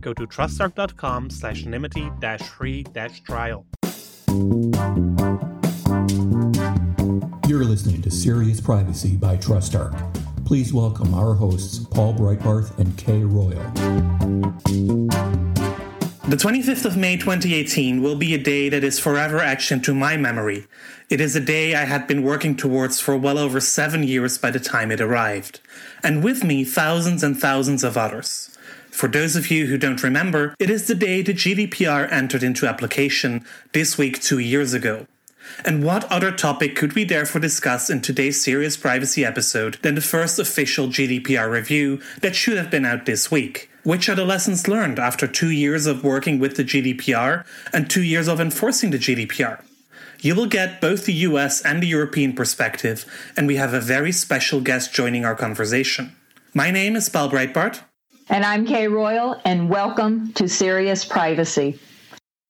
go to trustarc.com slash nymity dash free dash trial. You're listening to Serious Privacy by TrustArc. Please welcome our hosts, Paul Breitbarth and Kay Royal. The 25th of May 2018 will be a day that is forever etched into my memory. It is a day I had been working towards for well over seven years by the time it arrived, and with me thousands and thousands of others. For those of you who don't remember, it is the day the GDPR entered into application this week two years ago. And what other topic could we therefore discuss in today's serious privacy episode than the first official GDPR review that should have been out this week? Which are the lessons learned after two years of working with the GDPR and two years of enforcing the GDPR? You will get both the US and the European perspective, and we have a very special guest joining our conversation. My name is Paul Breitbarth, and I'm Kay Royal, and welcome to Serious Privacy.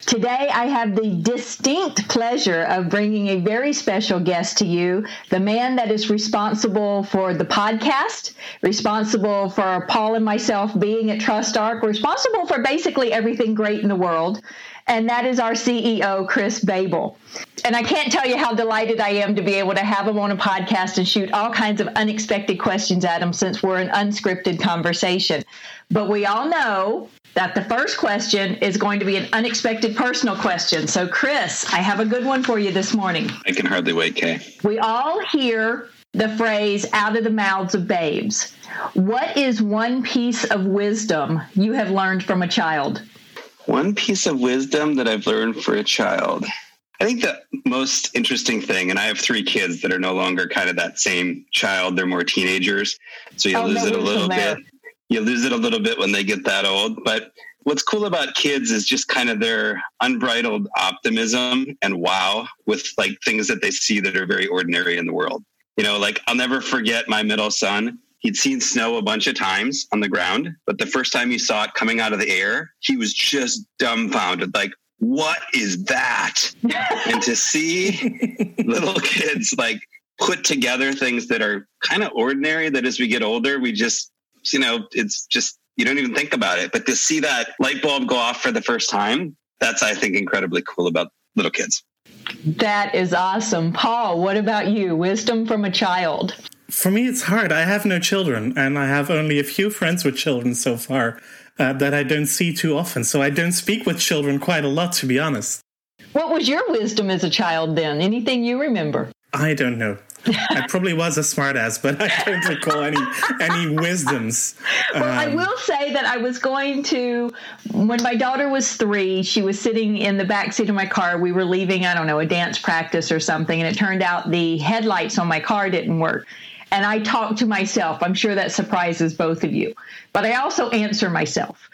Today, I have the distinct pleasure of bringing a very special guest to you, the man that is responsible for the podcast, responsible for Paul and myself being at TrustArc, responsible for basically everything great in the world, and that is our CEO, Chris Babel. And I can't tell you how delighted I am to be able to have him on a podcast and shoot all kinds of unexpected questions at him since we're an unscripted conversation. But we all know that the first question is going to be an unexpected personal question. So, Chris, I have a good one for you this morning. I can hardly wait, Kay. We all hear the phrase out of the mouths of babes. What is one piece of wisdom you have learned from a child? One piece of wisdom that I've learned for a child. I think the most interesting thing, and I have three kids that are no longer kind of that same child, they're more teenagers. So you oh, lose no it a little bit. You lose it a little bit when they get that old. But what's cool about kids is just kind of their unbridled optimism and wow with like things that they see that are very ordinary in the world. You know, like I'll never forget my middle son He'd seen snow a bunch of times on the ground, but the first time he saw it coming out of the air, he was just dumbfounded. Like, what is that? and to see little kids like put together things that are kind of ordinary that as we get older, we just, you know, it's just, you don't even think about it. But to see that light bulb go off for the first time, that's, I think, incredibly cool about little kids. That is awesome. Paul, what about you? Wisdom from a child. For me, it's hard. I have no children, and I have only a few friends with children so far uh, that I don't see too often. So I don't speak with children quite a lot, to be honest. What was your wisdom as a child then? Anything you remember? I don't know. I probably was a smartass, but I don't recall any any wisdoms. Well, um, I will say that I was going to when my daughter was three. She was sitting in the back seat of my car. We were leaving, I don't know, a dance practice or something, and it turned out the headlights on my car didn't work and I talk to myself. I'm sure that surprises both of you, but I also answer myself.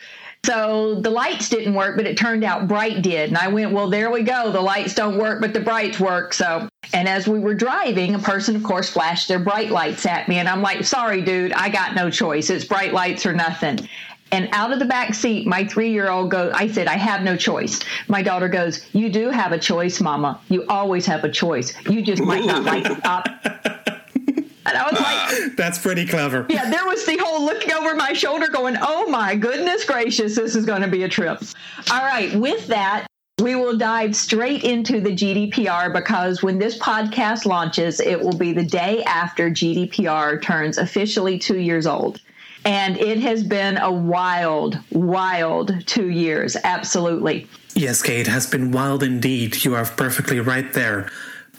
So the lights didn't work, but it turned out bright did. And I went, well, there we go. The lights don't work, but the brights work. So, and as we were driving, a person, of course, flashed their bright lights at me. And I'm like, sorry, dude, I got no choice. It's bright lights or nothing. And out of the back seat, my three year old goes, I said, I have no choice. My daughter goes, You do have a choice, mama. You always have a choice. You just might not like op- And I was like, That's pretty clever. Yeah, there was the whole looking over my shoulder going, Oh my goodness gracious, this is going to be a trip. All right, with that, we will dive straight into the GDPR because when this podcast launches, it will be the day after GDPR turns officially two years old. And it has been a wild, wild two years. Absolutely. Yes, Kate, has been wild indeed. You are perfectly right there.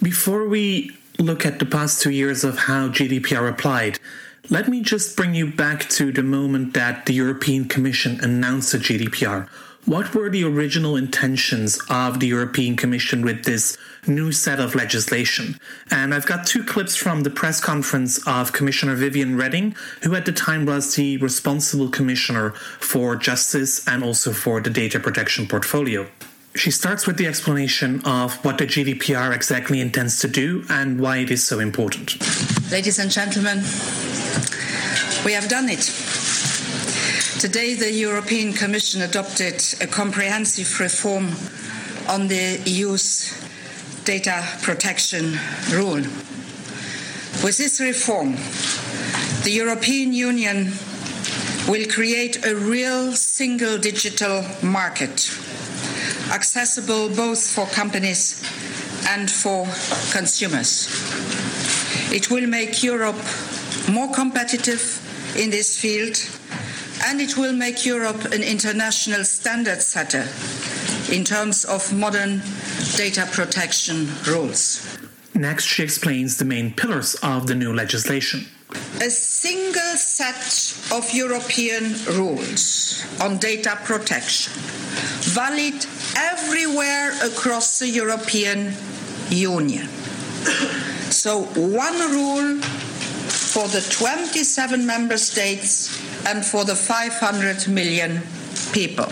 Before we look at the past two years of how GDPR applied, let me just bring you back to the moment that the European Commission announced the GDPR. What were the original intentions of the European Commission with this new set of legislation? And I've got two clips from the press conference of Commissioner Viviane Reding, who at the time was the responsible commissioner for justice and also for the data protection portfolio. She starts with the explanation of what the GDPR exactly intends to do and why it is so important. Ladies and gentlemen, we have done it. Today, the European Commission adopted a comprehensive reform on the EU's data protection rule. With this reform, the European Union will create a real single digital market, accessible both for companies and for consumers. It will make Europe more competitive in this field and it will make Europe an international standard setter in terms of modern data protection rules. Next, she explains the main pillars of the new legislation. A single set of European rules on data protection, valid everywhere across the European Union. So, one rule for the 27 member states and for the 500 million people.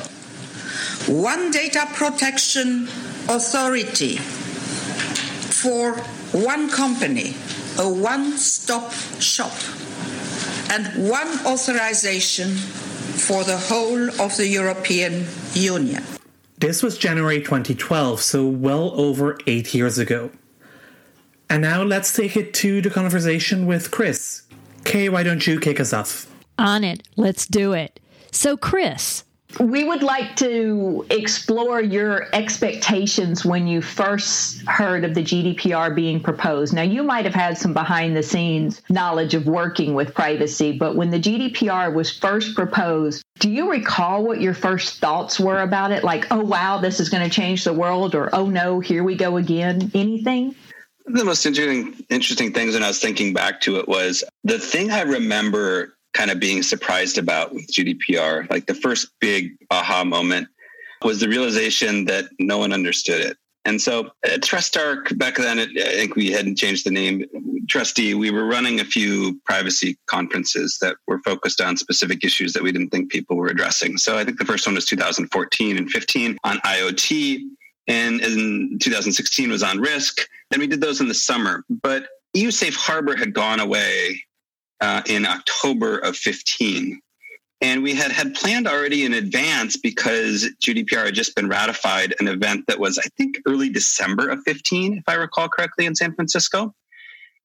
One data protection authority for one company, a one stop shop, and one authorization for the whole of the European Union. This was January 2012, so well over eight years ago. And now let's take it to the conversation with Chris. Kay, why don't you kick us off? On it. Let's do it. So, Chris. We would like to explore your expectations when you first heard of the GDPR being proposed. Now, you might have had some behind the scenes knowledge of working with privacy, but when the GDPR was first proposed, do you recall what your first thoughts were about it? Like, oh, wow, this is going to change the world, or oh, no, here we go again? Anything? The most interesting, interesting things when I was thinking back to it was the thing I remember kind of being surprised about with GDPR. Like the first big aha moment was the realization that no one understood it. And so uh, at TrustArc back then, I think we hadn't changed the name. TRUSTe, we were running a few privacy conferences that were focused on specific issues that we didn't think people were addressing. So I think the first one was 2014 and 15 on IoT, and in 2016 was on risk. And we did those in the summer. But EU Safe Harbor had gone away uh, in October of 15. And we had had planned already in advance because GDPR had just been ratified an event that was, I think, early December of 15, if I recall correctly, in San Francisco.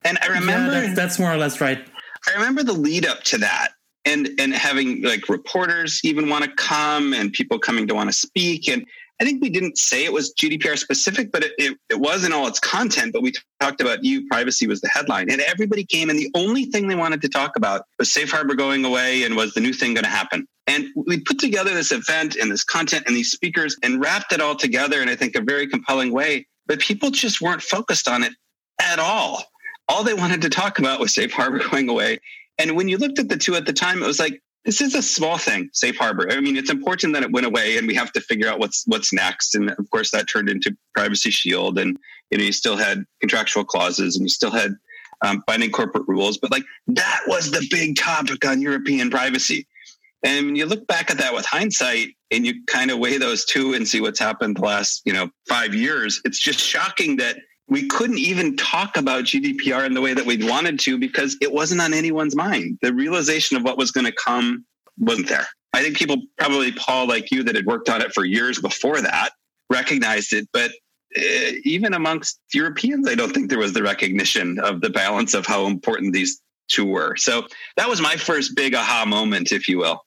And I remember yeah, that's, that's more or less right. I remember the lead up to that and and having like reporters even want to come and people coming to want to speak and I think we didn't say it was GDPR specific, but it, it, it, was in all its content. But we talked about EU privacy was the headline, and everybody came, and the only thing they wanted to talk about was Safe Harbor going away and was the new thing going to happen. And we put together this event and this content and these speakers and wrapped it all together in, I think, a very compelling way. But people just weren't focused on it at all. All they wanted to talk about was Safe Harbor going away. And when you looked at the two at the time, it was like, this is a small thing, safe harbor. I mean, it's important that it went away, and we have to figure out what's what's next. And of course, that turned into Privacy Shield, and you know, you still had contractual clauses, and you still had um, binding corporate rules. But like that was the big topic on European privacy. And when you look back at that with hindsight, and you kind of weigh those two and see what's happened the last you know five years, it's just shocking that we couldn't even talk about GDPR in the way that we'd wanted to because it wasn't on anyone's mind. The realization of what was going to come wasn't there. I think people probably, Paul, like you, that had worked on it for years before that, recognized it. But uh, even amongst Europeans, I don't think there was the recognition of the balance of how important these two were. So that was my first big aha moment, if you will.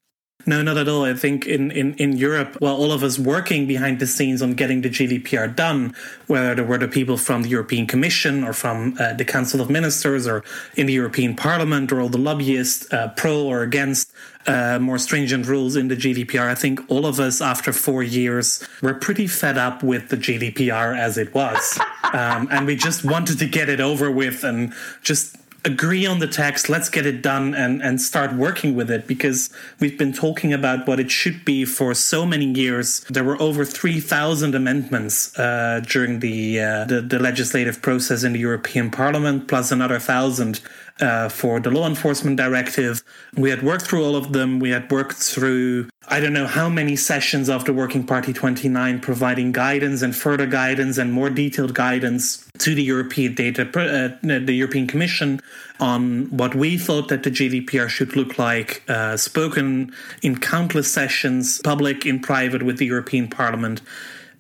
No, not at all. I think in, in, in Europe, while all of us working behind the scenes on getting the GDPR done, whether there were the people from the European Commission or from uh, the Council of Ministers or in the European Parliament or all the lobbyists uh, pro or against uh, more stringent rules in the GDPR, I think all of us after four years were pretty fed up with the GDPR as it was. um, and we just wanted to get it over with and just agree on the text, let's get it done and, and start working with it because we've been talking about what it should be for so many years. There were over 3,000 amendments uh, during the, uh, the, the legislative process in the European Parliament, plus another thousand uh, for the law enforcement directive. We had worked through all of them. We had worked through, I don't know how many sessions of the Working Party 29, providing guidance and further guidance and more detailed guidance to the European data, uh, the European Commission on what we thought that the GDPR should look like, uh, spoken in countless sessions, public, in private with the European Parliament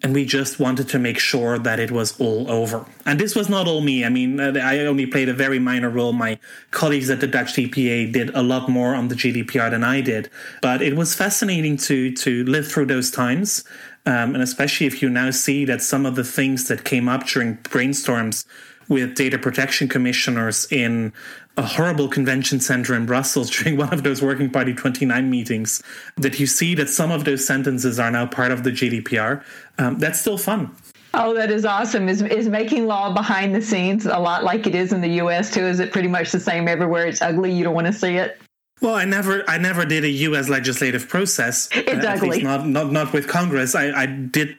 and we just wanted to make sure that it was all over. And this was not all me. I mean, uh, I only played a very minor role. My colleagues at the Dutch DPA did a lot more on the GDPR than I did. But it was fascinating to to live through those times. Um, and especially if you now see that some of the things that came up during brainstorms with data protection commissioners in a horrible convention center in Brussels during one of those Working Party 29 meetings, that you see that some of those sentences are now part of the GDPR. Um, that's still fun. Oh, that is awesome. Is is making law behind the scenes a lot like it is in the US too? Is it pretty much the same everywhere? It's ugly, you don't want to see it? Well, I never, I never did a U.S. legislative process. It's uh, ugly. not, not, not with Congress. I, I did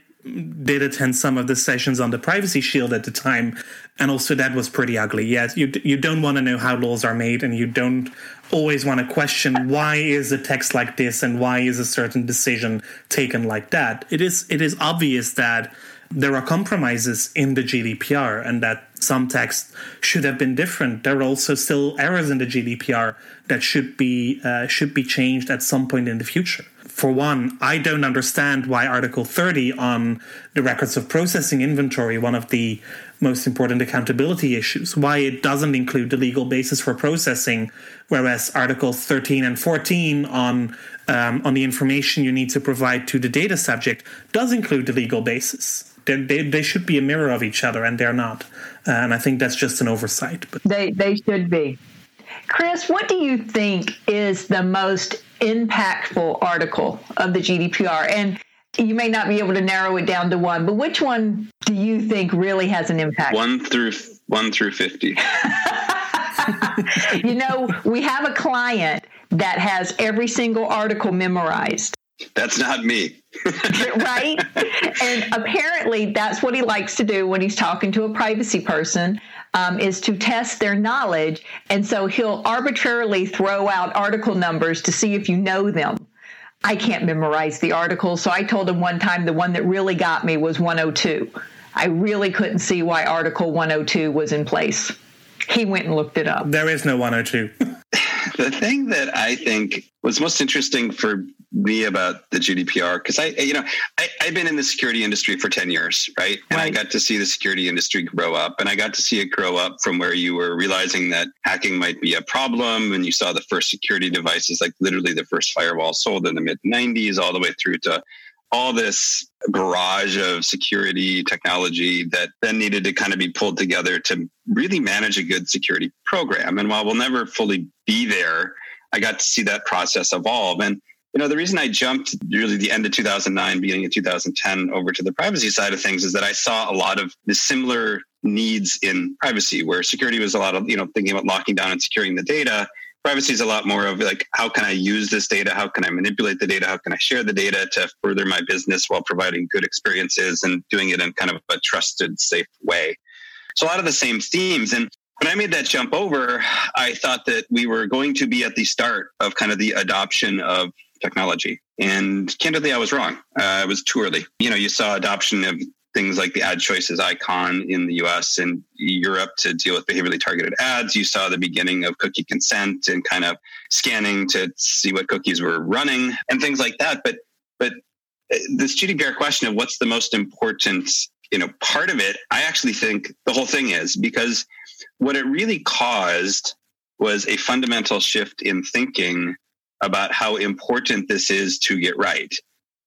did attend some of the sessions on the Privacy Shield at the time, and also that was pretty ugly. Yes, you you don't want to know how laws are made, and you don't always want to question why is a text like this and why is a certain decision taken like that. It is it is obvious that there are compromises in the GDPR and that some text should have been different. There are also still errors in the GDPR that should be uh, should be changed at some point in the future for one, I don't understand why Article 30 on the records of processing inventory, one of the most important accountability issues, why it doesn't include the legal basis for processing, whereas Articles 13 and 14 on um, on the information you need to provide to the data subject does include the legal basis. They, they, should be a mirror of each other, and they're not. Uh, and I think that's just an oversight. But they they should be. Chris, what do you think is the most impactful article of the GDPR? And you may not be able to narrow it down to one, but which one do you think really has an impact? One through one through fifty. you know, we have a client that has every single article memorized. That's not me. right? And apparently, that's what he likes to do when he's talking to a privacy person. Um, is to test their knowledge. And so he'll arbitrarily throw out article numbers to see if you know them. I can't memorize the article. So I told him one time the one that really got me was 102. I really couldn't see why Article 102 was in place. He went and looked it up. There is no 102. the thing that I think was most interesting for me about the GDPR because I, you know, I, have been in the security industry for 10 years, right? And right. I got to see the security industry grow up and I got to see it grow up from where you were realizing that hacking might be a problem and you saw the first security devices, like literally the first firewall sold in the mid 90s, all the way through to all this barrage of security technology that then needed to kind of be pulled together to really manage a good security program. And while we'll never fully be there, I got to see that process evolve. And you know, the reason I jumped really the end of 2009, beginning of 2010 over to the privacy side of things is that I saw a lot of the similar needs in privacy where security was a lot of, you know, thinking about locking down and securing the data. Privacy is a lot more of like, how can I use this data? How can I manipulate the data? How can I share the data to further my business while providing good experiences and doing it in kind of a trusted, safe way? So a lot of the same themes. And when I made that jump over, I thought that we were going to be at the start of kind of the adoption of technology. And candidly, I was wrong. Uh, it was too early. You know, you saw adoption of things like the ad choices icon in the US and Europe to deal with behaviorally targeted ads. You saw the beginning of cookie consent and kind of scanning to see what cookies were running and things like that. But but uh, this GDPR question of what's the most important, you know, part of it, I actually think the whole thing is because what it really caused was a fundamental shift in thinking about how important this is to get right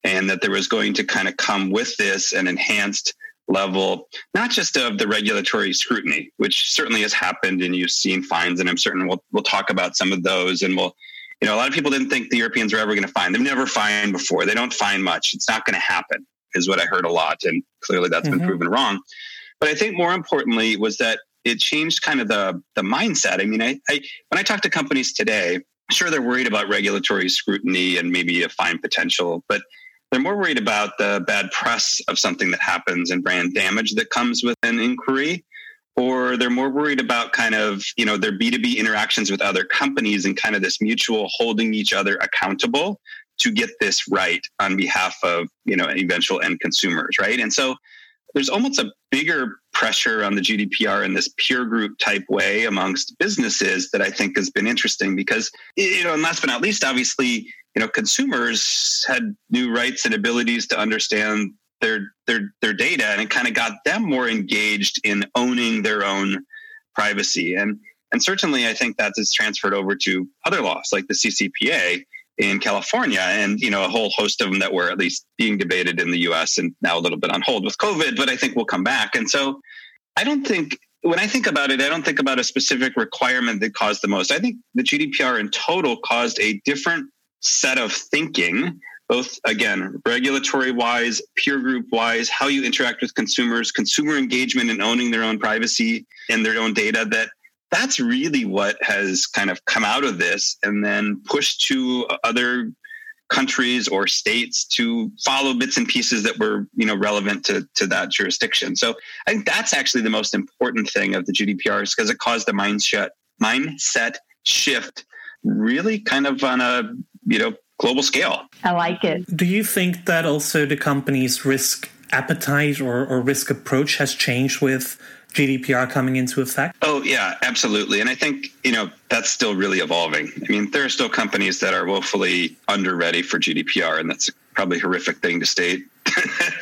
and that there was going to kind of come with this an enhanced level, not just of the regulatory scrutiny, which certainly has happened and you've seen fines, and I'm certain we'll, we'll talk about some of those. And we'll, you know, a lot of people didn't think the Europeans were ever going to fine. They've never fined before. They don't fine much. It's not going to happen, is what I heard a lot. And clearly that's mm-hmm. been proven wrong. But I think more importantly was that it changed kind of the the mindset. I mean, I, I when I talk to companies today, sure they're worried about regulatory scrutiny and maybe a fine potential, but they're more worried about the bad press of something that happens and brand damage that comes with an inquiry or they're more worried about kind of you know their b2b interactions with other companies and kind of this mutual holding each other accountable to get this right on behalf of you know eventual end consumers right? And so there's almost a bigger pressure on the gdpr in this peer group type way amongst businesses that i think has been interesting because you know and last but not least obviously you know consumers had new rights and abilities to understand their their their data and it kind of got them more engaged in owning their own privacy. And and certainly i think that is transferred over to other laws like the ccpa in california and you know a whole host of them that were at least being debated in the us and now a little bit on hold with covid but i think we'll come back. And so i don't think when i think about it i don't think about a specific requirement that caused the most. I think the gdpr in total caused a different set of thinking both again regulatory wise peer group wise how you interact with consumers consumer engagement and owning their own privacy and their own data that that's really what has kind of come out of this and then pushed to other countries or states to follow bits and pieces that were you know relevant to, to that jurisdiction. So i think that's actually the most important thing of the gdpr is because it caused a mindset mindset shift really kind of on a you know global scale. I like it. Do you think that also the company's risk appetite or, or risk approach has changed with GDPR coming into effect? Oh, yeah, absolutely. And I think, you know, that's still really evolving. I mean, there are still companies that are woefully under ready for GDPR, and that's probably a horrific thing to state.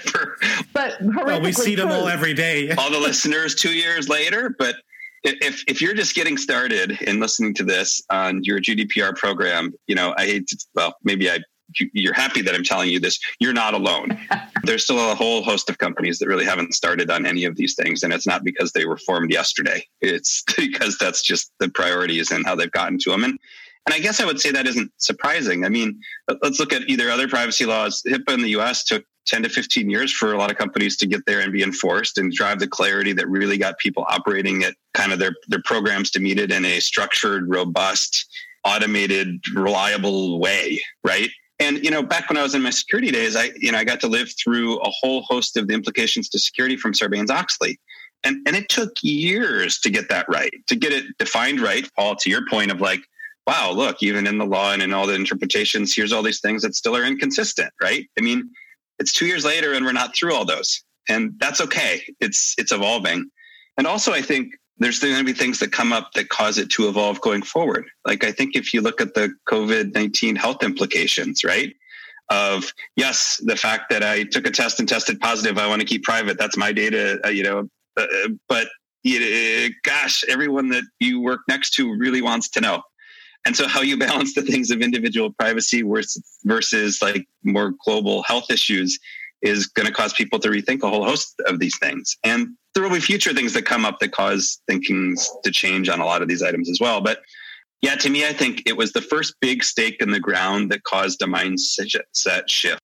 for, but well, we see them all every day. all the listeners two years later, but if if you're just getting started in listening to this on your GDPR program, you know, I hate to, well, maybe I you're happy that I'm telling you this. You're not alone. There's still a whole host of companies that really haven't started on any of these things, and it's not because they were formed yesterday. It's because that's just the priorities and how they've gotten to them. And and I guess I would say that isn't surprising. I mean, let's look at either other privacy laws. HIPAA in the U.S. took 10 to 15 years for a lot of companies to get there and be enforced and drive the clarity that really got people operating at kind of their, their programs to meet it in a structured, robust, automated, reliable way, right? And you know, back when I was in my security days, I you know I got to live through a whole host of the implications to security from Sarbanes Oxley, and and it took years to get that right, to get it defined right. Paul, to your point of like, wow, look, even in the law and in all the interpretations, here's all these things that still are inconsistent, right? I mean, it's two years later and we're not through all those. And that's okay. It's it's evolving. And also I think there's going to be things that come up that cause it to evolve going forward. Like I think if you look at the COVID-19 health implications, right? Of yes, the fact that I took a test and tested positive, I want to keep private. That's my data, uh, you know. Uh, but uh, gosh, everyone that you work next to really wants to know. And so, how you balance the things of individual privacy versus, like more global health issues is going to cause people to rethink a whole host of these things. And there will be future things that come up that cause thinkings to change on a lot of these items as well. But yeah, to me, I think it was the first big stake in the ground that caused a mindset shift.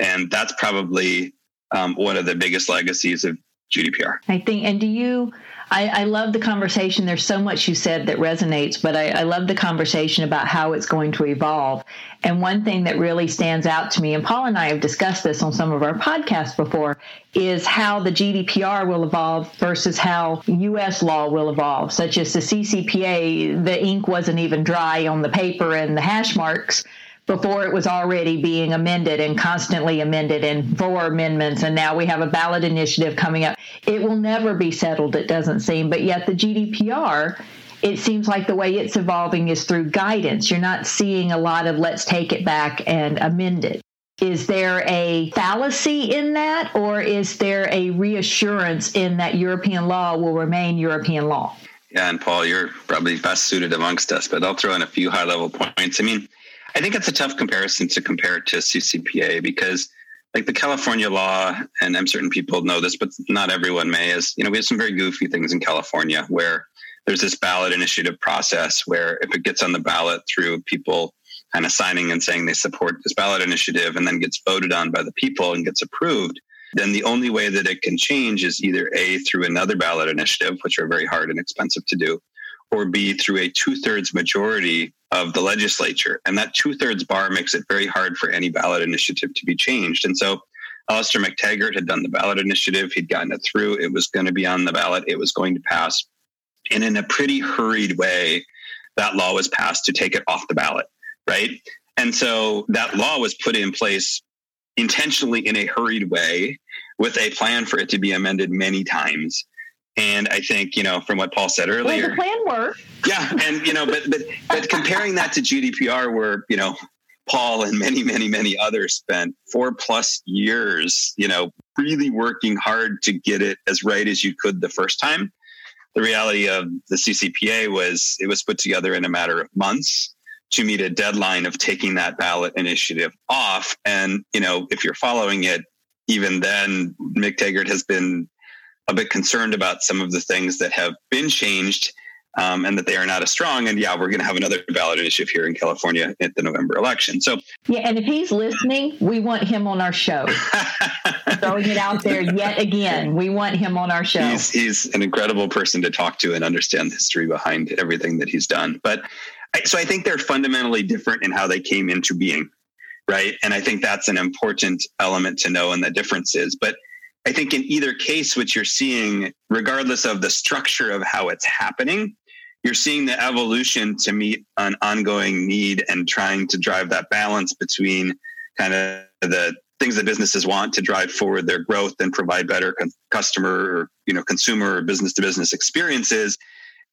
And that's probably um, one of the biggest legacies of GDPR. I think, and do you I, I, love the conversation. There's so much you said that resonates, but I, I, love the conversation about how it's going to evolve. And one thing that really stands out to me, and Paul and I have discussed this on some of our podcasts before, is how the GDPR will evolve versus how U.S. law will evolve, such as the CCPA. The ink wasn't even dry on the paper and the hash marks before it was already being amended and constantly amended and four amendments and now we have a ballot initiative coming up. It will never be settled it doesn't seem but yet the gdpr it seems like the way it's evolving is through guidance. You're not seeing a lot of let's take it back and amend it. Is there a fallacy in that or is there a reassurance in that european law will remain european law? Yeah and paul you're probably best suited amongst us but i'll throw in a few high level points. I mean I think it's a tough comparison to compare it to CCPA because like the California law, and I'm certain people know this, but not everyone may, is, you know, we have some very goofy things in California where there's this ballot initiative process where if it gets on the ballot through people kind of signing and saying they support this ballot initiative and then gets voted on by the people and gets approved, then the only way that it can change is either A, through another ballot initiative, which are very hard and expensive to do, or B, through a two thirds majority of the legislature. And that two thirds bar makes it very hard for any ballot initiative to be changed. And so Alastair Mactaggart had done the ballot initiative, he'd gotten it through, it was going to be on the ballot, it was going to pass. And in a pretty hurried way, that law was passed to take it off the ballot, right? And so that law was put in place intentionally in a hurried way with a plan for it to be amended many times. And I think, you know, from what Paul said earlier, well, the plan worked. Yeah. And, you know, but, but, but comparing that to GDPR, where, you know, Paul and many, many, many others spent four plus years, you know, really working hard to get it as right as you could the first time. The reality of the CCPA was it was put together in a matter of months to meet a deadline of taking that ballot initiative off. And, you know, if you're following it, even then, Mactaggart has been a bit concerned about some of the things that have been changed um, and that they are not as strong. And yeah, we're going to have another ballot initiative here in California at the November election. So, yeah, and if he's listening, we want him on our show. Throwing it out there yet again, we want him on our show. He's, he's an incredible person to talk to and understand the history behind everything that he's done. But so I think they're fundamentally different in how they came into being, right? And I think that's an important element to know and the differences. But I think in either case, what you're seeing, regardless of the structure of how it's happening, you're seeing the evolution to meet an ongoing need and trying to drive that balance between kind of the things that businesses want to drive forward their growth and provide better con- customer or you know consumer or business to business experiences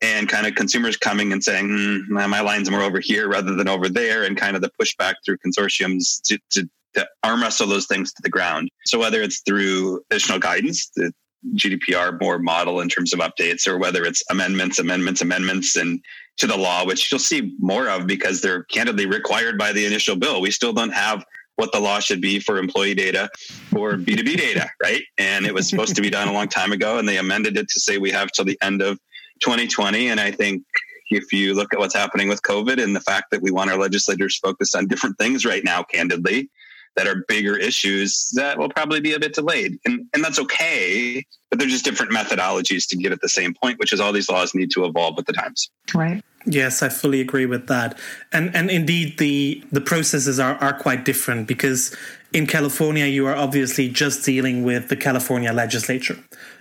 and kind of consumers coming and saying mm, my line's more over here rather than over there and kind of the pushback through consortiums to, to, to arm wrestle those things to the ground so whether it's through additional guidance the GDPR more model in terms of updates, or whether it's amendments, amendments, amendments, and to the law, which you'll see more of because they're candidly required by the initial bill. We still don't have what the law should be for employee data or B2B data, right? And it was supposed to be done a long time ago, and they amended it to say we have till the end of 2020. And I think if you look at what's happening with COVID and the fact that we want our legislators focused on different things right now, candidly, that are bigger issues that will probably be a bit delayed. And, and that's okay, but they're just different methodologies to get at the same point, which is all these laws need to evolve with the times. Right. Yes, I fully agree with that. And and indeed the the processes are, are quite different because in California you are obviously just dealing with the California legislature,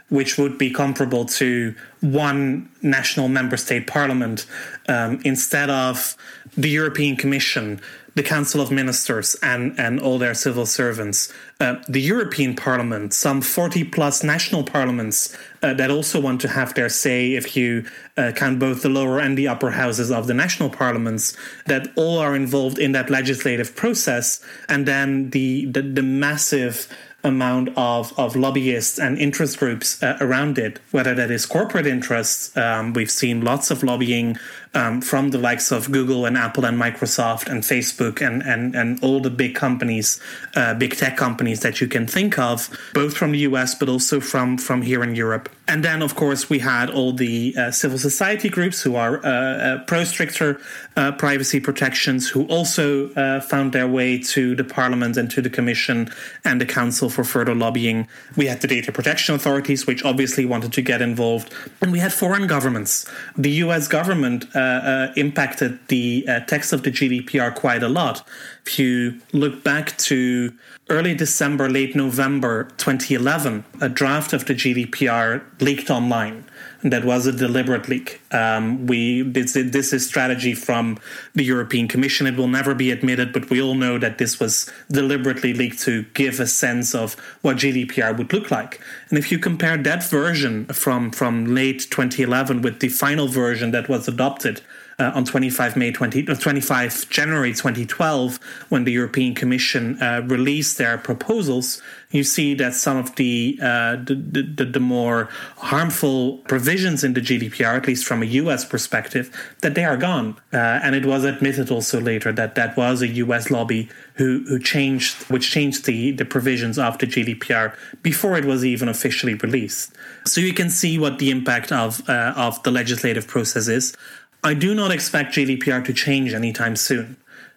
which would be comparable to one national member state parliament um, instead of the European Commission the Council of Ministers and, and all their civil servants, uh, the European Parliament, some 40 plus national parliaments uh, that also want to have their say if you uh, count both the lower and the upper houses of the national parliaments, that all are involved in that legislative process. And then the, the, the massive amount of, of lobbyists and interest groups uh, around it, whether that is corporate interests. Um, we've seen lots of lobbying um, from the likes of Google and Apple and Microsoft and Facebook and, and, and all the big companies, uh, big tech companies that you can think of, both from the US but also from, from here in Europe. And then, of course, we had all the uh, civil society groups who are uh, uh pro stricter uh, privacy protections, who also found their way to the Parliament and to the Commission and the Council for further lobbying. We had the data protection authorities, which obviously wanted to get involved. And we had foreign governments. The US government Uh, uh, impacted the uh, text of the GDPR quite a lot. If you look back to early December, late November 2011, a draft of the GDPR leaked online. That was a deliberate leak. Um, we this, this is strategy from the European Commission. It will never be admitted, but we all know that this was deliberately leaked to give a sense of what GDPR would look like. And if you compare that version from from late 2011 with the final version that was adopted uh, on 25 May 20, uh, 25 January 2012, when the European Commission uh, released their proposals, you see that some of the, uh, the, the, the more harmful provisions in the GDPR, at least from a U.S. perspective, that they are gone. Uh, and it was admitted also later that that was a U.S. lobby who who changed which changed the the provisions of the GDPR before it was even officially released. So you can see what the impact of uh, of the legislative process is. I do not expect GDPR to change anytime soon.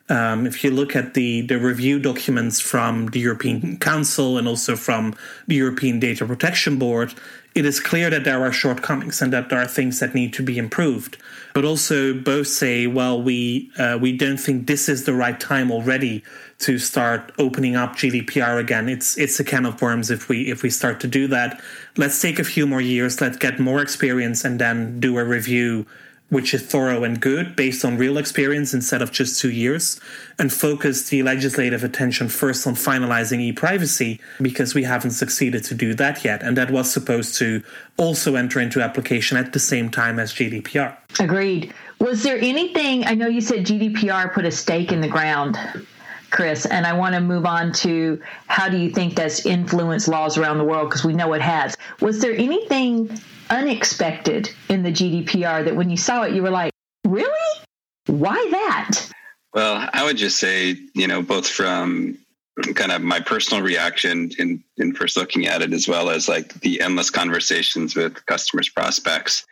Um, if you look at the, the review documents from the European Council and also from the European Data Protection Board, it is clear that there are shortcomings and that there are things that need to be improved. But also, both say, well, we uh, we don't think this is the right time already to start opening up GDPR again. It's it's a can of worms if we if we start to do that. Let's take a few more years. Let's get more experience and then do a review which is thorough and good based on real experience instead of just two years, and focus the legislative attention first on finalizing e privacy because we haven't succeeded to do that yet. And that was supposed to also enter into application at the same time as GDPR. Agreed. Was there anything, I know you said GDPR put a stake in the ground. Chris, and I want to move on to how do you think that's influenced laws around the world because we know it has. Was there anything unexpected in the GDPR that when you saw it, you were like, really? Why that? Well, I would just say, you know, both from kind of my personal reaction in, in first looking at it, as well as like the endless conversations with customers, prospects,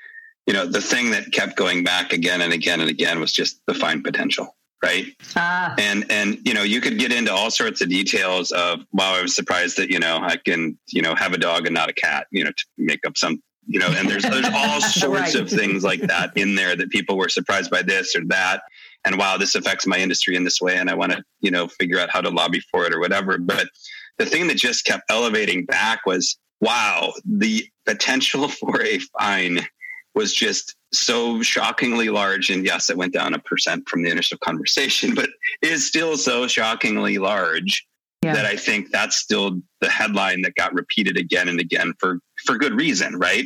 you know, the thing that kept going back again and again and again was just the fine potential right ah. and and you know you could get into all sorts of details of wow i was surprised that you know i can you know have a dog and not a cat you know to make up some you know, and there's there's all sorts right. of things like that in there that people were surprised by this or that, and wow, this affects my industry in this way, and I want to you know figure out how to lobby for it or whatever. But the thing that just kept elevating back was wow, the potential for a fine was just so shockingly large. And yes, it went down a percent from the initial conversation, but is still so shockingly large yeah. that I think that's still the headline that got repeated again and again for for good reason, right?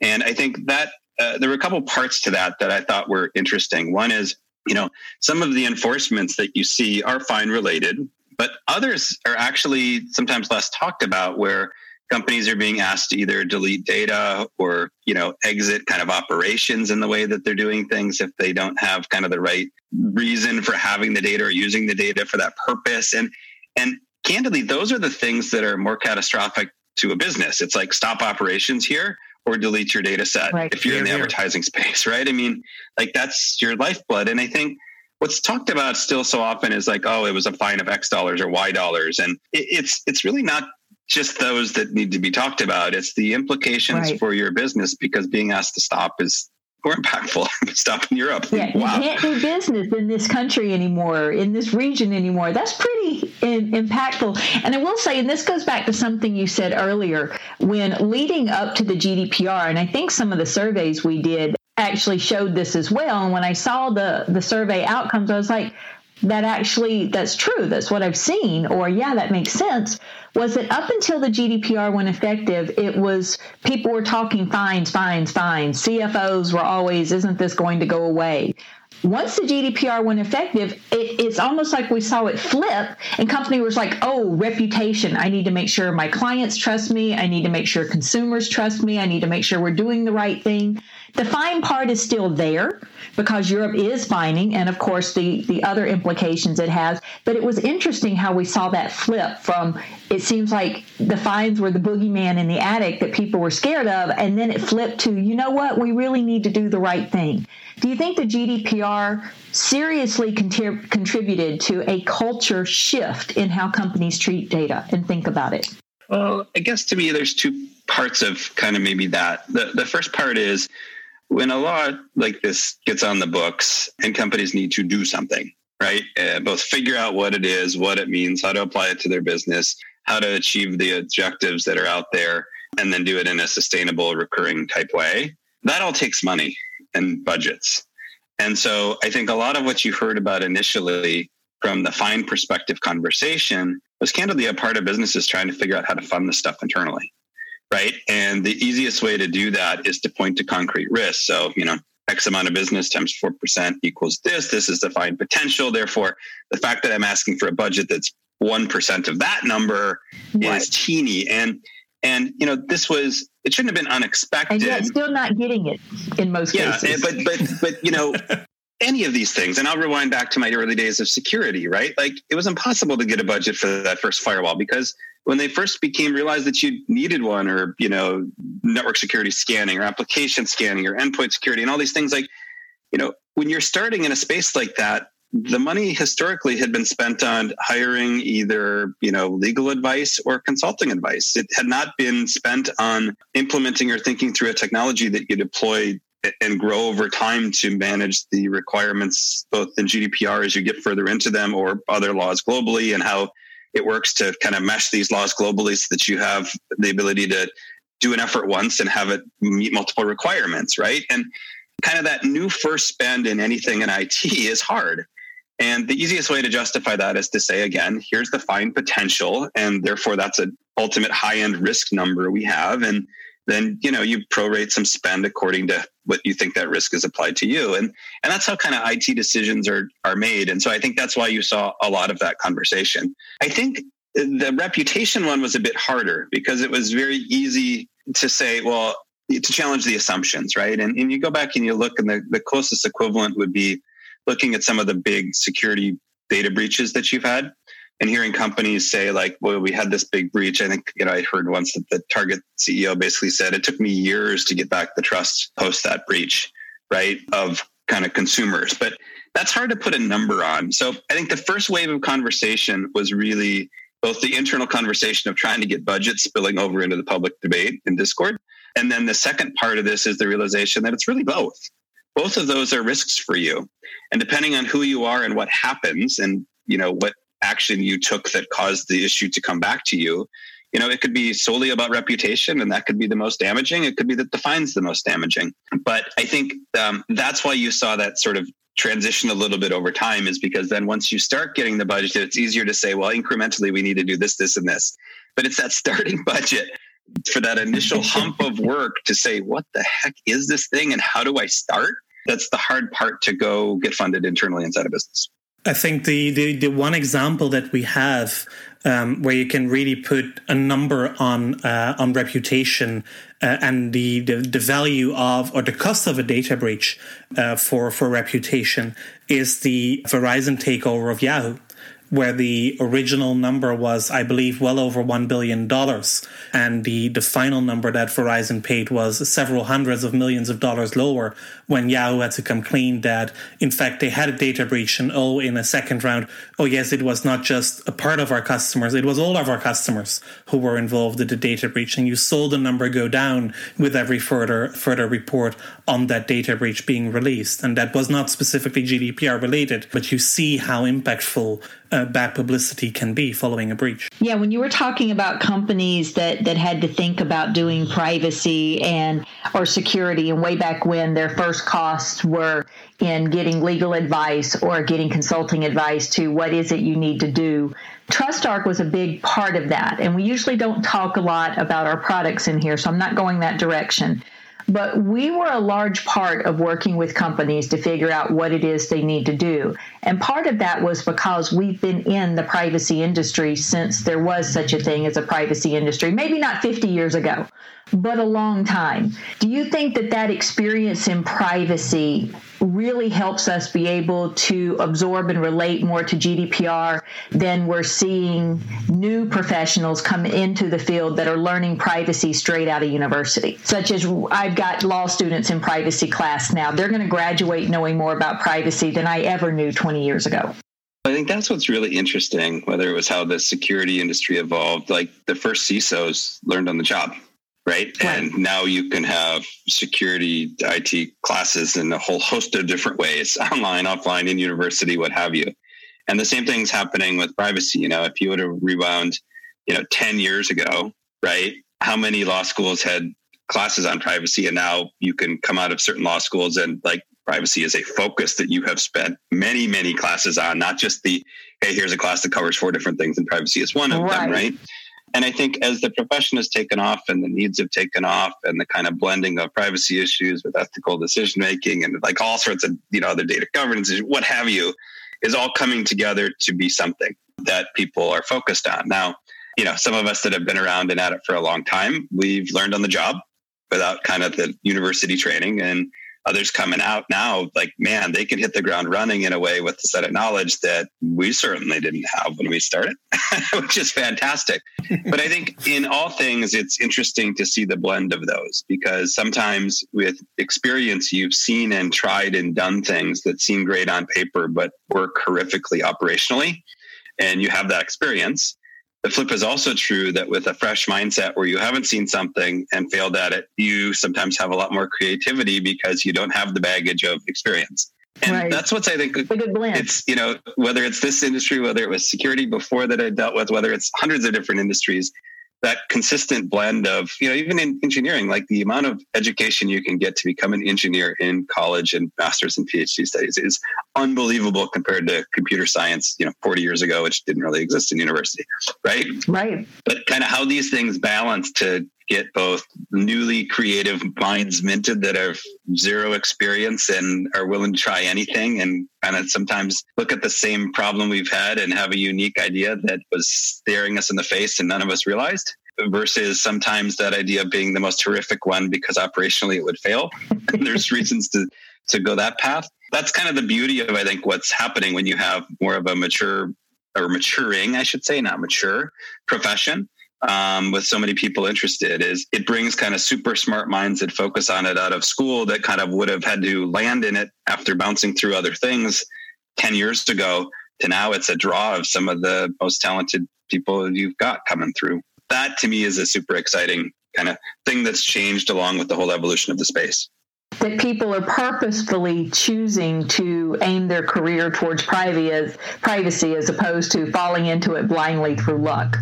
And I think that uh, there were a couple parts to that that I thought were interesting. One is, you know, some of the enforcements that you see are fine related, but others are actually sometimes less talked about where companies are being asked to either delete data or you know exit kind of operations in the way that they're doing things if they don't have kind of the right reason for having the data or using the data for that purpose. And and candidly those are the things that are more catastrophic to a business. It's like stop operations here or delete your data set right. if you're in the advertising space, right? I mean, like that's your lifeblood. And I think what's talked about still so often is like, oh, it was a fine of X dollars or Y dollars. And it, it's it's really not just those that need to be talked about. It's the implications right. for your business because being asked to stop is more impactful stuff in Europe. Yeah, wow. you can't do business in this country anymore, in this region anymore. That's pretty in, impactful. And I will say, and this goes back to something you said earlier, when leading up to the GDPR, and I think some of the surveys we did actually showed this as well. And when I saw the the survey outcomes, I was like, that actually that's true that's what i've seen or yeah that makes sense was that up until the gdpr went effective it was people were talking fines fines fines cfos were always isn't this going to go away once the GDPR went effective, it, it's almost like we saw it flip, and company was like, "Oh, reputation! I need to make sure my clients trust me. I need to make sure consumers trust me. I need to make sure we're doing the right thing." The fine part is still there because Europe is fining, and of course the the other implications it has. But it was interesting how we saw that flip from it seems like the fines were the boogeyman in the attic that people were scared of, and then it flipped to you know what we really need to do the right thing. Do you think the GDPR seriously contrib- contributed to a culture shift in how companies treat data and think about it? Well, I guess to me, there's two parts of kind of maybe that. The, the first part is when a law like this gets on the books and companies need to do something, right? Uh, both figure out what it is, what it means, how to apply it to their business, how to achieve the objectives that are out there, and then do it in a sustainable, recurring type way. That all takes money and budgets. And so I think a lot of what you heard about initially from the fine perspective conversation was candidly a part of businesses trying to figure out how to fund this stuff internally. Right. And the easiest way to do that is to point to concrete risks. So, you know, X amount of business times 4% equals this. This is the fine potential. Therefore, the fact that I'm asking for a budget that's 1% of that number right. is teeny. And and you know, this was it shouldn't have been unexpected. And yet still not getting it in most yeah, cases. Yeah, but but but you know, any of these things, and I'll rewind back to my early days of security, right? Like it was impossible to get a budget for that first firewall because when they first became realized that you needed one or, you know, network security scanning or application scanning or endpoint security and all these things like, you know, when you're starting in a space like that, the money historically had been spent on hiring either you know legal advice or consulting advice it had not been spent on implementing or thinking through a technology that you deploy and grow over time to manage the requirements both in gdpr as you get further into them or other laws globally and how it works to kind of mesh these laws globally so that you have the ability to do an effort once and have it meet multiple requirements right and kind of that new first spend in anything in IT is hard. And the easiest way to justify that is to say, again, here's the fine potential. And therefore, that's an ultimate high end risk number we have. And then, you know, you prorate some spend according to what you think that risk is applied to you. And, and that's how kind of IT decisions are, are made. And so I think that's why you saw a lot of that conversation. I think the reputation one was a bit harder because it was very easy to say, well, to challenge the assumptions, right? And, and you go back and you look, and the, the closest equivalent would be looking at some of the big security data breaches that you've had and hearing companies say like well we had this big breach i think you know i heard once that the target ceo basically said it took me years to get back the trust post that breach right of kind of consumers but that's hard to put a number on so i think the first wave of conversation was really both the internal conversation of trying to get budget spilling over into the public debate in discord and then the second part of this is the realization that it's really both. Both of those are risks for you. And depending on who you are and what happens and, you know, what action you took that caused the issue to come back to you, you know, it could be solely about reputation and that could be the most damaging. It could be that defines the most damaging. But I think um, that's why you saw that sort of transition a little bit over time is because then once you start getting the budget, it's easier to say, well, incrementally, we need to do this, this, and this. But it's that starting budget for that initial hump of work to say, what the heck is this thing and how do I start? That's the hard part to go get funded internally inside a business. I think the, the, the one example that we have um, where you can really put a number on uh, on reputation uh, and the, the, the value of or the cost of a data breach uh, for for reputation is the Verizon takeover of Yahoo where the original number was, I believe, well over $1 billion. And the, the final number that Verizon paid was several hundreds of millions of dollars lower when Yahoo had to come clean that, in fact, they had a data breach. And oh, in a second round, oh, yes, it was not just a part of our customers, it was all of our customers who were involved in the data breach. And you saw the number go down with every further, further report on that data breach being released. And that was not specifically GDPR related, but you see how impactful uh, bad publicity can be following a breach. Yeah, when you were talking about companies that that had to think about doing privacy and or security, and way back when their first costs were in getting legal advice or getting consulting advice to what is it you need to do. TrustArc was a big part of that, and we usually don't talk a lot about our products in here, so I'm not going that direction. But we were a large part of working with companies to figure out what it is they need to do. And part of that was because we've been in the privacy industry since there was such a thing as a privacy industry, maybe not 50 years ago, but a long time. Do you think that that experience in privacy really helps us be able to absorb and relate more to GDPR than we're seeing new professionals come into the field that are learning privacy straight out of university? Such as I've got law students in privacy class now. They're going to graduate knowing more about privacy than I ever knew 20 years ago. I think that's what's really interesting, whether it was how the security industry evolved. Like the first CISOs learned on the job right? right? And now you can have security IT classes in a whole host of different ways, online, offline, in university, what have you. And the same thing's happening with privacy. You know, if you would have rewound, you know, 10 years ago, right? How many law schools had classes on privacy? And now you can come out of certain law schools and like privacy is a focus that you have spent many, many classes on, not just the, hey, here's a class that covers four different things and privacy is one of right. them, right? And I think as the profession has taken off and the needs have taken off and the kind of blending of privacy issues with ethical decision making and like all sorts of, you know, other data governance, what have you, is all coming together to be something that people are focused on. Now, you know, some of us that have been around and at it for a long time, we've learned on the job without kind of the university training. And others coming out now, like, man, they can hit the ground running in a way with a set of knowledge that we certainly didn't have when we started, which is fantastic. but I think in all things, it's interesting to see the blend of those because sometimes with experience, you've seen and tried and done things that seem great on paper, but work horrifically operationally. And you have that experience. The flip is also true that with a fresh mindset where you haven't seen something and failed at it, you sometimes have a lot more creativity because you don't have the baggage of experience. And right. that's what's I think it's you know whether it's this industry, whether it was security before that I dealt with, whether it's hundreds of different industries, that consistent blend of you know even in engineering like the amount of education you can get to become an engineer in college and masters and phd studies is unbelievable compared to computer science you know 40 years ago which didn't really exist in university right? Right. But kind of how these things balance to get both newly creative minds minted that have zero experience and are willing to try anything and kind of sometimes look at the same problem we've had and have a unique idea that was staring us in the face and none of us realized versus sometimes that idea being the most horrific one because operationally it would fail. There's reasons to to go that path. That's kind of the beauty of I think what's happening when you have more of a mature or maturing, I should say, not mature profession um, with so many people interested is it brings kind of super smart minds that focus on it out of school that kind of would have had to land in it after bouncing through other things 10 years ago to now it's a draw of some of the most talented people you've got coming through. That to me is a super exciting kind of thing that's changed along with the whole evolution of the space that people are purposefully choosing to aim their career towards privacy as, privacy as opposed to falling into it blindly through luck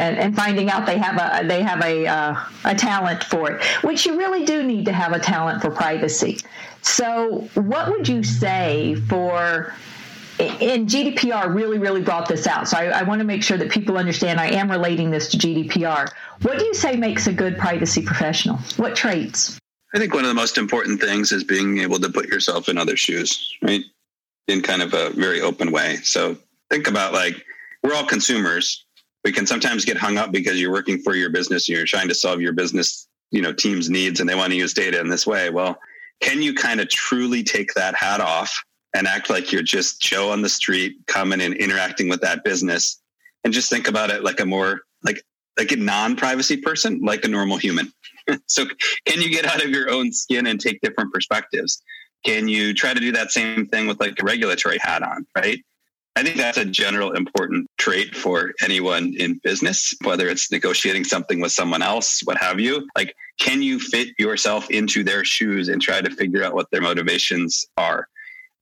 and, and finding out they have a they have a uh, a talent for it, which you really do need to have a talent for privacy. So, what would you say for and GDPR really, really brought this out. So I, I, want to make sure that people understand I am relating this to GDPR. What do you say makes a good privacy professional? What traits? I think one of the most important things is being able to put yourself in other shoes, right? In kind of a very open way. So think about like, we're all consumers we can sometimes get hung up because you're working for your business and you're trying to solve your business you know team's needs and they want to use data in this way. Well can you kind of truly take that hat off and act like you're just joe on the street coming and interacting with that business? And just think about it like a more like like a non-privacy person like a normal human. So can you get out of your own skin and take different perspectives? Can you try to do that same thing with like a regulatory hat on right I think that's a general important trait for anyone in business, whether it's negotiating something with someone else, what have you. Like, can you fit yourself into their shoes and try to figure out what their motivations are?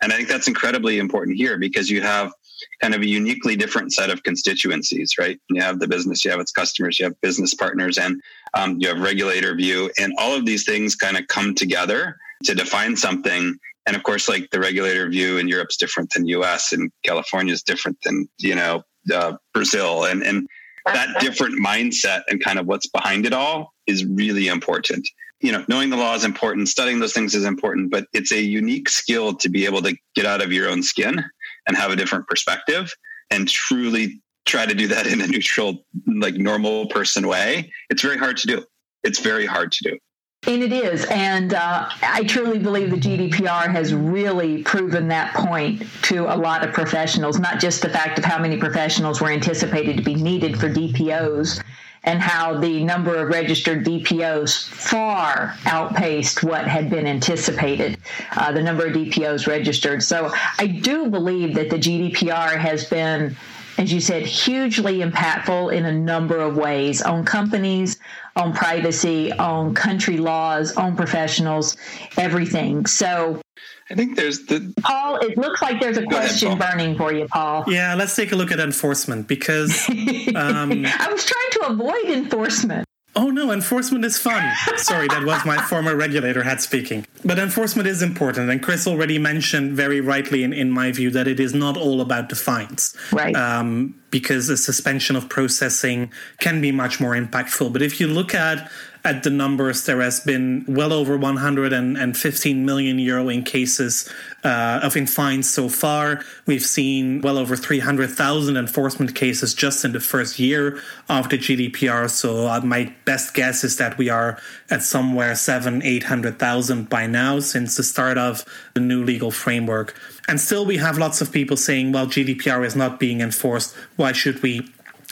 And I think that's incredibly important here because you have kind of a uniquely different set of constituencies, right? You have the business, you have its customers, you have business partners, and um, you have regulator view, and all of these things kind of come together to define something and of course like the regulator view in europe's different than us and california is different than you know uh, brazil. And and that different mindset and kind of what's behind it all is really important. You know knowing the law is important studying those things is important but it's a unique skill to be able to get out of your own skin and have a different perspective and truly try to do that in a neutral like normal person way. It's very hard to do. It's very hard to do and it is. And uh, I truly believe the GDPR has really proven that point to a lot of professionals, not just the fact of how many professionals were anticipated to be needed for DPOs and how the number of registered DPOs far outpaced what had been anticipated, uh, the number of DPOs registered. So I do believe that the GDPR has been as you said, hugely impactful in a number of ways on companies, on privacy, on country laws, on professionals, everything. So I think there's the Paul. It looks like there's a question ahead, burning for you, Paul. Yeah, let's take a look at enforcement because um, I was trying to avoid enforcement. Oh no, enforcement is fun. Sorry, that was my former regulator hat speaking. But enforcement is important, and Chris already mentioned very rightly, in, in my view, that it is not all about the fines. Right. Um, because a suspension of processing can be much more impactful. But if you look at at the numbers, there has been well over 115 million euro in cases uh, of in fines so far. We've seen well over 300,000 enforcement cases just in the first year of the GDPR. So uh, my best guess is that we are at somewhere seven, 800,000 by now since the start of the new legal framework. And still, we have lots of people saying, well, GDPR is not being enforced. Why should we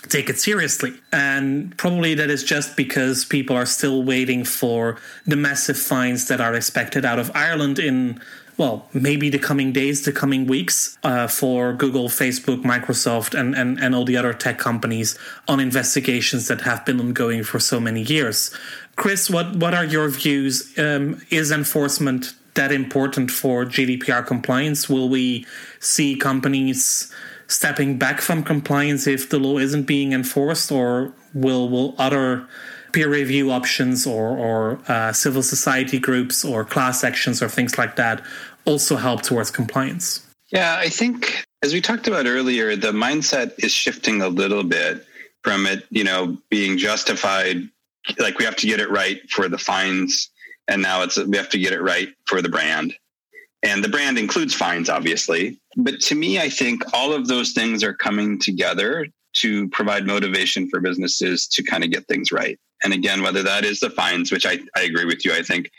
take it seriously. And probably that is just because people are still waiting for the massive fines that are expected out of Ireland in well, maybe the coming days, the coming weeks uh, for Google, Facebook, Microsoft, and, and, and all the other tech companies on investigations that have been ongoing for so many years. Chris, what, what are your views? Um, is enforcement that important for GDPR compliance? Will we see companies stepping back from compliance if the law isn't being enforced, or will will other peer review options or, or uh, civil society groups or class actions or things like that also help towards compliance? Yeah, I think as we talked about earlier, the mindset is shifting a little bit from it, you know, being justified, like we have to get it right for the fines, and now it's we have to get it right for the brand. And the brand includes fines, obviously. But to me, I think all of those things are coming together to provide motivation for businesses to kind of get things right. And again, whether that is the fines, which I, I agree with you, I think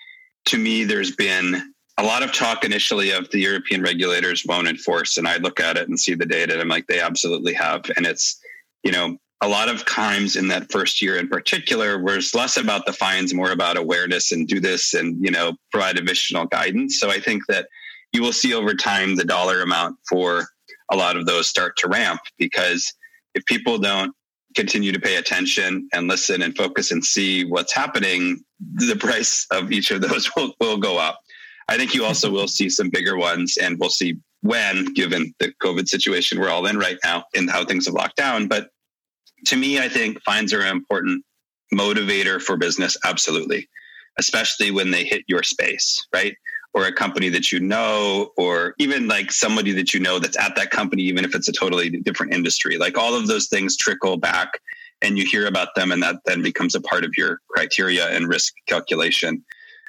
to me, there's been a lot of talk initially of the European regulators won't enforce. And I look at it and see the data and I'm like, they absolutely have. And it's, you know, a lot of times in that first year in particular was less about the fines, more about awareness and do this and, you know, provide additional guidance. So I think that you will see over time the dollar amount for a lot of those start to ramp because if people don't continue to pay attention and listen and focus and see what's happening, the price of each of those will, will go up. I think you also will see some bigger ones and we'll see when, given the COVID situation we're all in right now and how things have locked down. But to me, I think fines are an important motivator for business. Absolutely. Especially when they hit your space, right? Or a company that you know, or even like somebody that you know that's at that company, even if it's a totally different industry. Like all of those things trickle back and you hear about them, and that then becomes a part of your criteria and risk calculation.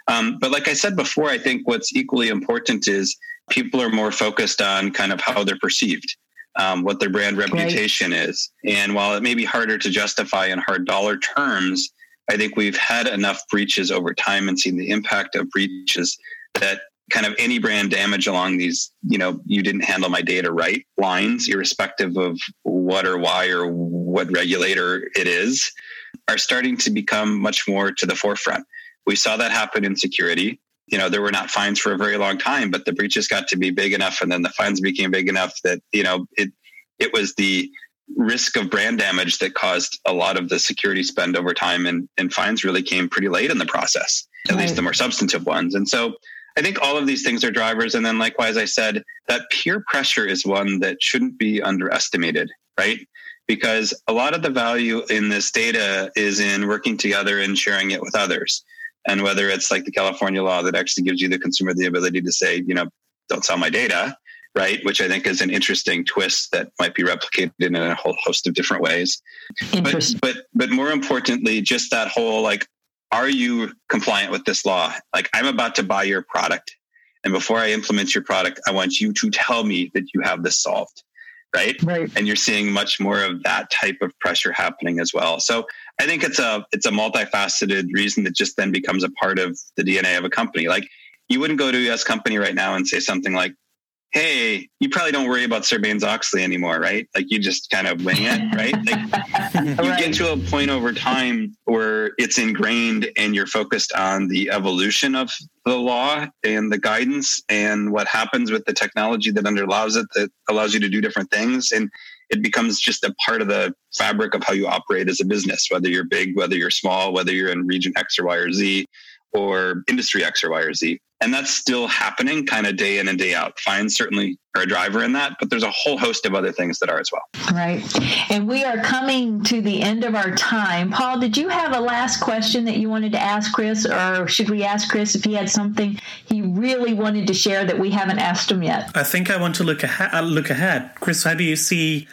Um, but like I said before, I think what's equally important is people are more focused on kind of how they're perceived um, what their brand reputation right. is. And while it may be harder to justify in hard dollar terms, I think we've had enough breaches over time and seen the impact of breaches that kind of any brand damage along these, you know, you didn't handle my data right lines, irrespective of what or why or what regulator it is, are starting to become much more to the forefront. We saw that happen in security you know there were not fines for a very long time but the breaches got to be big enough and then the fines became big enough that you know it it was the risk of brand damage that caused a lot of the security spend over time and, and fines really came pretty late in the process at right. least the more substantive ones. And so i think all of these things are drivers. And then likewise i said that peer pressure is one that shouldn't be underestimated right? Because a lot of the value in this data is in working together and sharing it with others and whether it's like the California law that actually gives you the consumer the ability to say, you know, don't sell my data, right? Which I think is an interesting twist that might be replicated in a whole host of different ways. But, but but more importantly, just that whole like, are you compliant with this law? Like, I'm about to buy your product, and before I implement your product, I want you to tell me that you have this solved right? Right. And you're seeing much more of that type of pressure happening as well. So I think it's a it's a multifaceted reason that just then becomes a part of the DNA of a company. Like you wouldn't go to a US company right now and say something like, hey, you probably don't worry about Sarbanes Oxley anymore, right? Like you just kind of wing it, right? Like you get to a point over time where it's ingrained and you're focused on the evolution of the law and the guidance and what happens with the technology that underlies it that allows you to do different things. And it becomes just a part of the fabric of how you operate as a business, whether you're big, whether you're small, whether you're in region X or Y or Z or industry X or Y or Z. And that's still happening kind of day in and day out. Fines certainly are a driver in that, but there's a whole host of other things that are as well. Right. And we are coming to the end of our time. Paul, did you have a last question that you wanted to ask Chris, or should we ask Chris if he had something he really wanted to share that we haven't asked him yet? I think I want to look ahead. Uh, look ahead. Chris, how do you see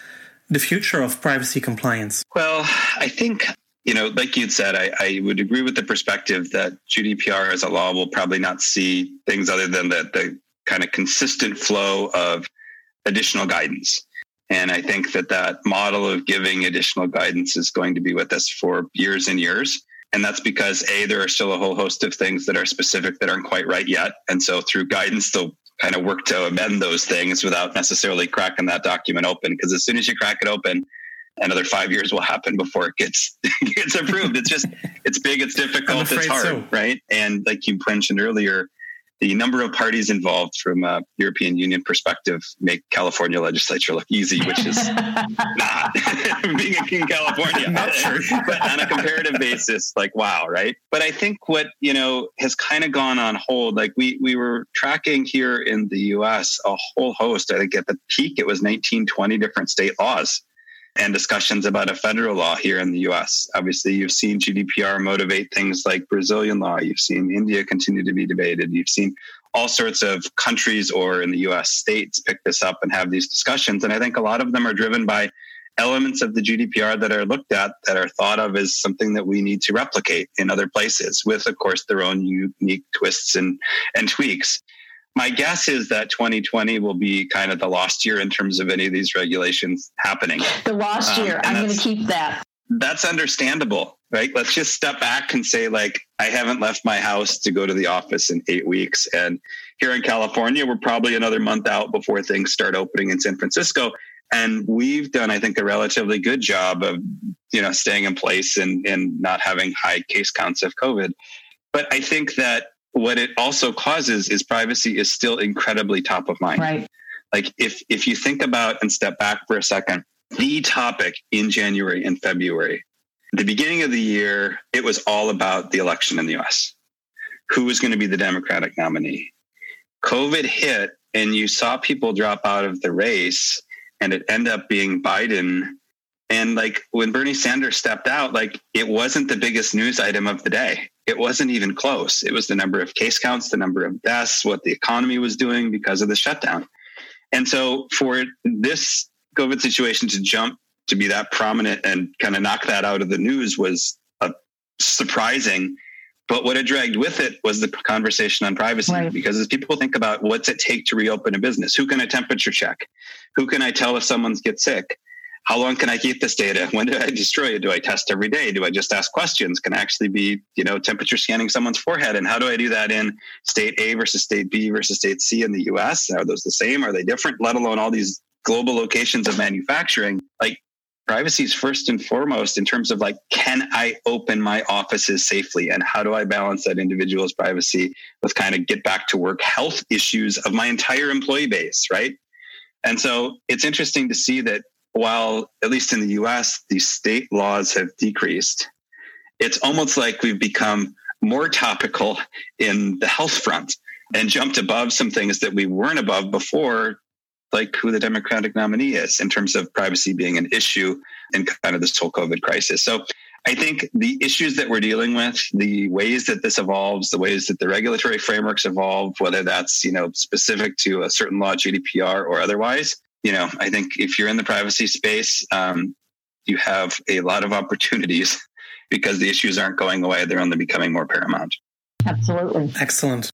the future of privacy compliance? Well, I think you know, like you'd said, I, I, would agree with the perspective that GDPR as a law will probably not see things other than the, the kind of consistent flow of additional guidance. And I think that that model of giving additional guidance is going to be with us for years and years. And that's because A, there are still a whole host of things that are specific that aren't quite right yet. And so through guidance, they'll kind of work to amend those things without necessarily cracking that document open. Because as soon as you crack it open, another five years will happen before it gets gets approved. It's just it's big, it's difficult, it's hard, so. right? And like you mentioned earlier, the number of parties involved from a European Union perspective make California legislature look easy, which is not being in California. not true. but on a comparative basis, like wow, right? But I think what you know has kind of gone on hold. Like we we were tracking here in the U.S. a whole host. I think at the peak it was 19, 20 different state laws and discussions about a federal law here in the US. Obviously, you've seen GDPR motivate things like Brazilian law. You've seen India continue to be debated. You've seen all sorts of countries or in the US states pick this up and have these discussions. And I think a lot of them are driven by elements of the GDPR that are looked at that are thought of as something that we need to replicate in other places with, of course, their own unique twists and, and tweaks my guess is that 2020 will be kind of the lost year in terms of any of these regulations happening. The lost um, year. I'm going to keep that. That's understandable, right? Let's just step back and say, like, I haven't left my house to go to the office in eight weeks. And here in California, we're probably another month out before things start opening in San Francisco. And we've done, I think, a relatively good job of, you know, staying in place and, and not having high case counts of COVID. But I think that what it also causes is privacy is still incredibly top of mind. Right. Like if if you think about and step back for a second, the topic in January and February, the beginning of the year, it was all about the election in the US. Who was going to be the Democratic nominee? COVID hit and you saw people drop out of the race and it ended up being Biden. And like when Bernie Sanders stepped out, like it wasn't the biggest news item of the day it wasn't even close. It was the number of case counts, the number of deaths, what the economy was doing because of the shutdown. And so for this COVID situation to jump to be that prominent and kind of knock that out of the news was a surprising. But what it dragged with it was the conversation on privacy. Right. Because as people think about what's it take to reopen a business, who can I temperature check? Who can I tell if someone's get sick? How long can I keep this data? When do I destroy it? Do I test every day? Do I just ask questions? Can I actually be, you know, temperature scanning someone's forehead? And how do I do that in state A versus state B versus state C in the US? Are those the same? Are they different? Let alone all these global locations of manufacturing. Like privacy is first and foremost in terms of like, can I open my offices safely? And how do I balance that individual's privacy with kind of get back to work health issues of my entire employee base, right? And so it's interesting to see that while at least in the US, these state laws have decreased, it's almost like we've become more topical in the health front and jumped above some things that we weren't above before, like who the Democratic nominee is in terms of privacy being an issue in kind of this whole COVID crisis. So I think the issues that we're dealing with, the ways that this evolves, the ways that the regulatory frameworks evolve, whether that's you know specific to a certain law, GDPR or otherwise, you know, I think if you're in the privacy space, um, you have a lot of opportunities because the issues aren't going away; they're only becoming more paramount. Absolutely. Excellent.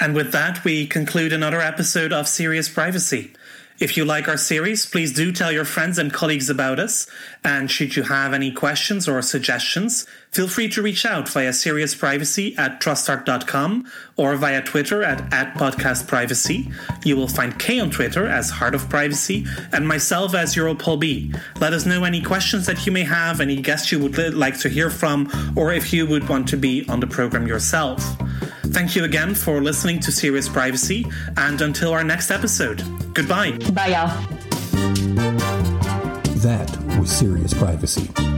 And with that, we conclude another episode of Serious Privacy. If you like our series, please do tell your friends and colleagues about us. And should you have any questions or suggestions, feel free to reach out via seriousprivacy at trustarc.com or via Twitter at, at podcastprivacy. You will find K on Twitter as Heart of Privacy and myself as EuroPaulB. Let us know any questions that you may have, any guests you would like to hear from, or if you would want to be on the program yourself. Thank you again for listening to Serious Privacy, and until our next episode, goodbye. Bye, y'all. That was Serious Privacy.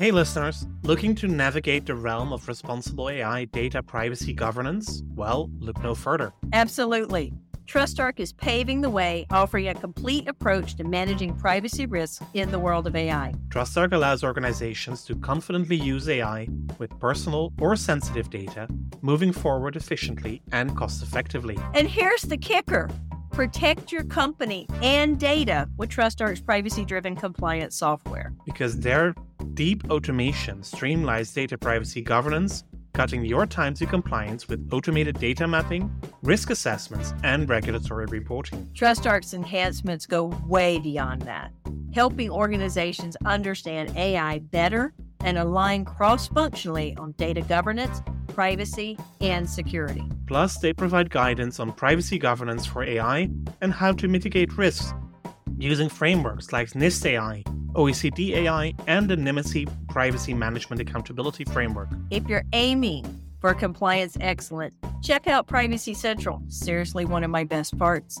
Hey listeners, looking to navigate the realm of responsible AI data privacy governance? Well, look no further. Absolutely. TrustArc is paving the way, offering a complete approach to managing privacy risks in the world of AI. TrustArc allows organizations to confidently use AI with personal or sensitive data, moving forward efficiently and cost effectively. And here's the kicker protect your company and data with TrustArc's privacy driven compliance software. Because their deep automation streamlines data privacy governance cutting your time to compliance with automated data mapping, risk assessments, and regulatory reporting. TrustArc's enhancements go way beyond that, helping organizations understand AI better and align cross functionally on data governance, privacy, and security. Plus, they provide guidance on privacy governance for AI and how to mitigate risks using frameworks like NIST AI OECD AI, and the Nymity Privacy Management Accountability Framework. If you're aiming for compliance excellence, check out Privacy Central. Seriously, one of my best parts.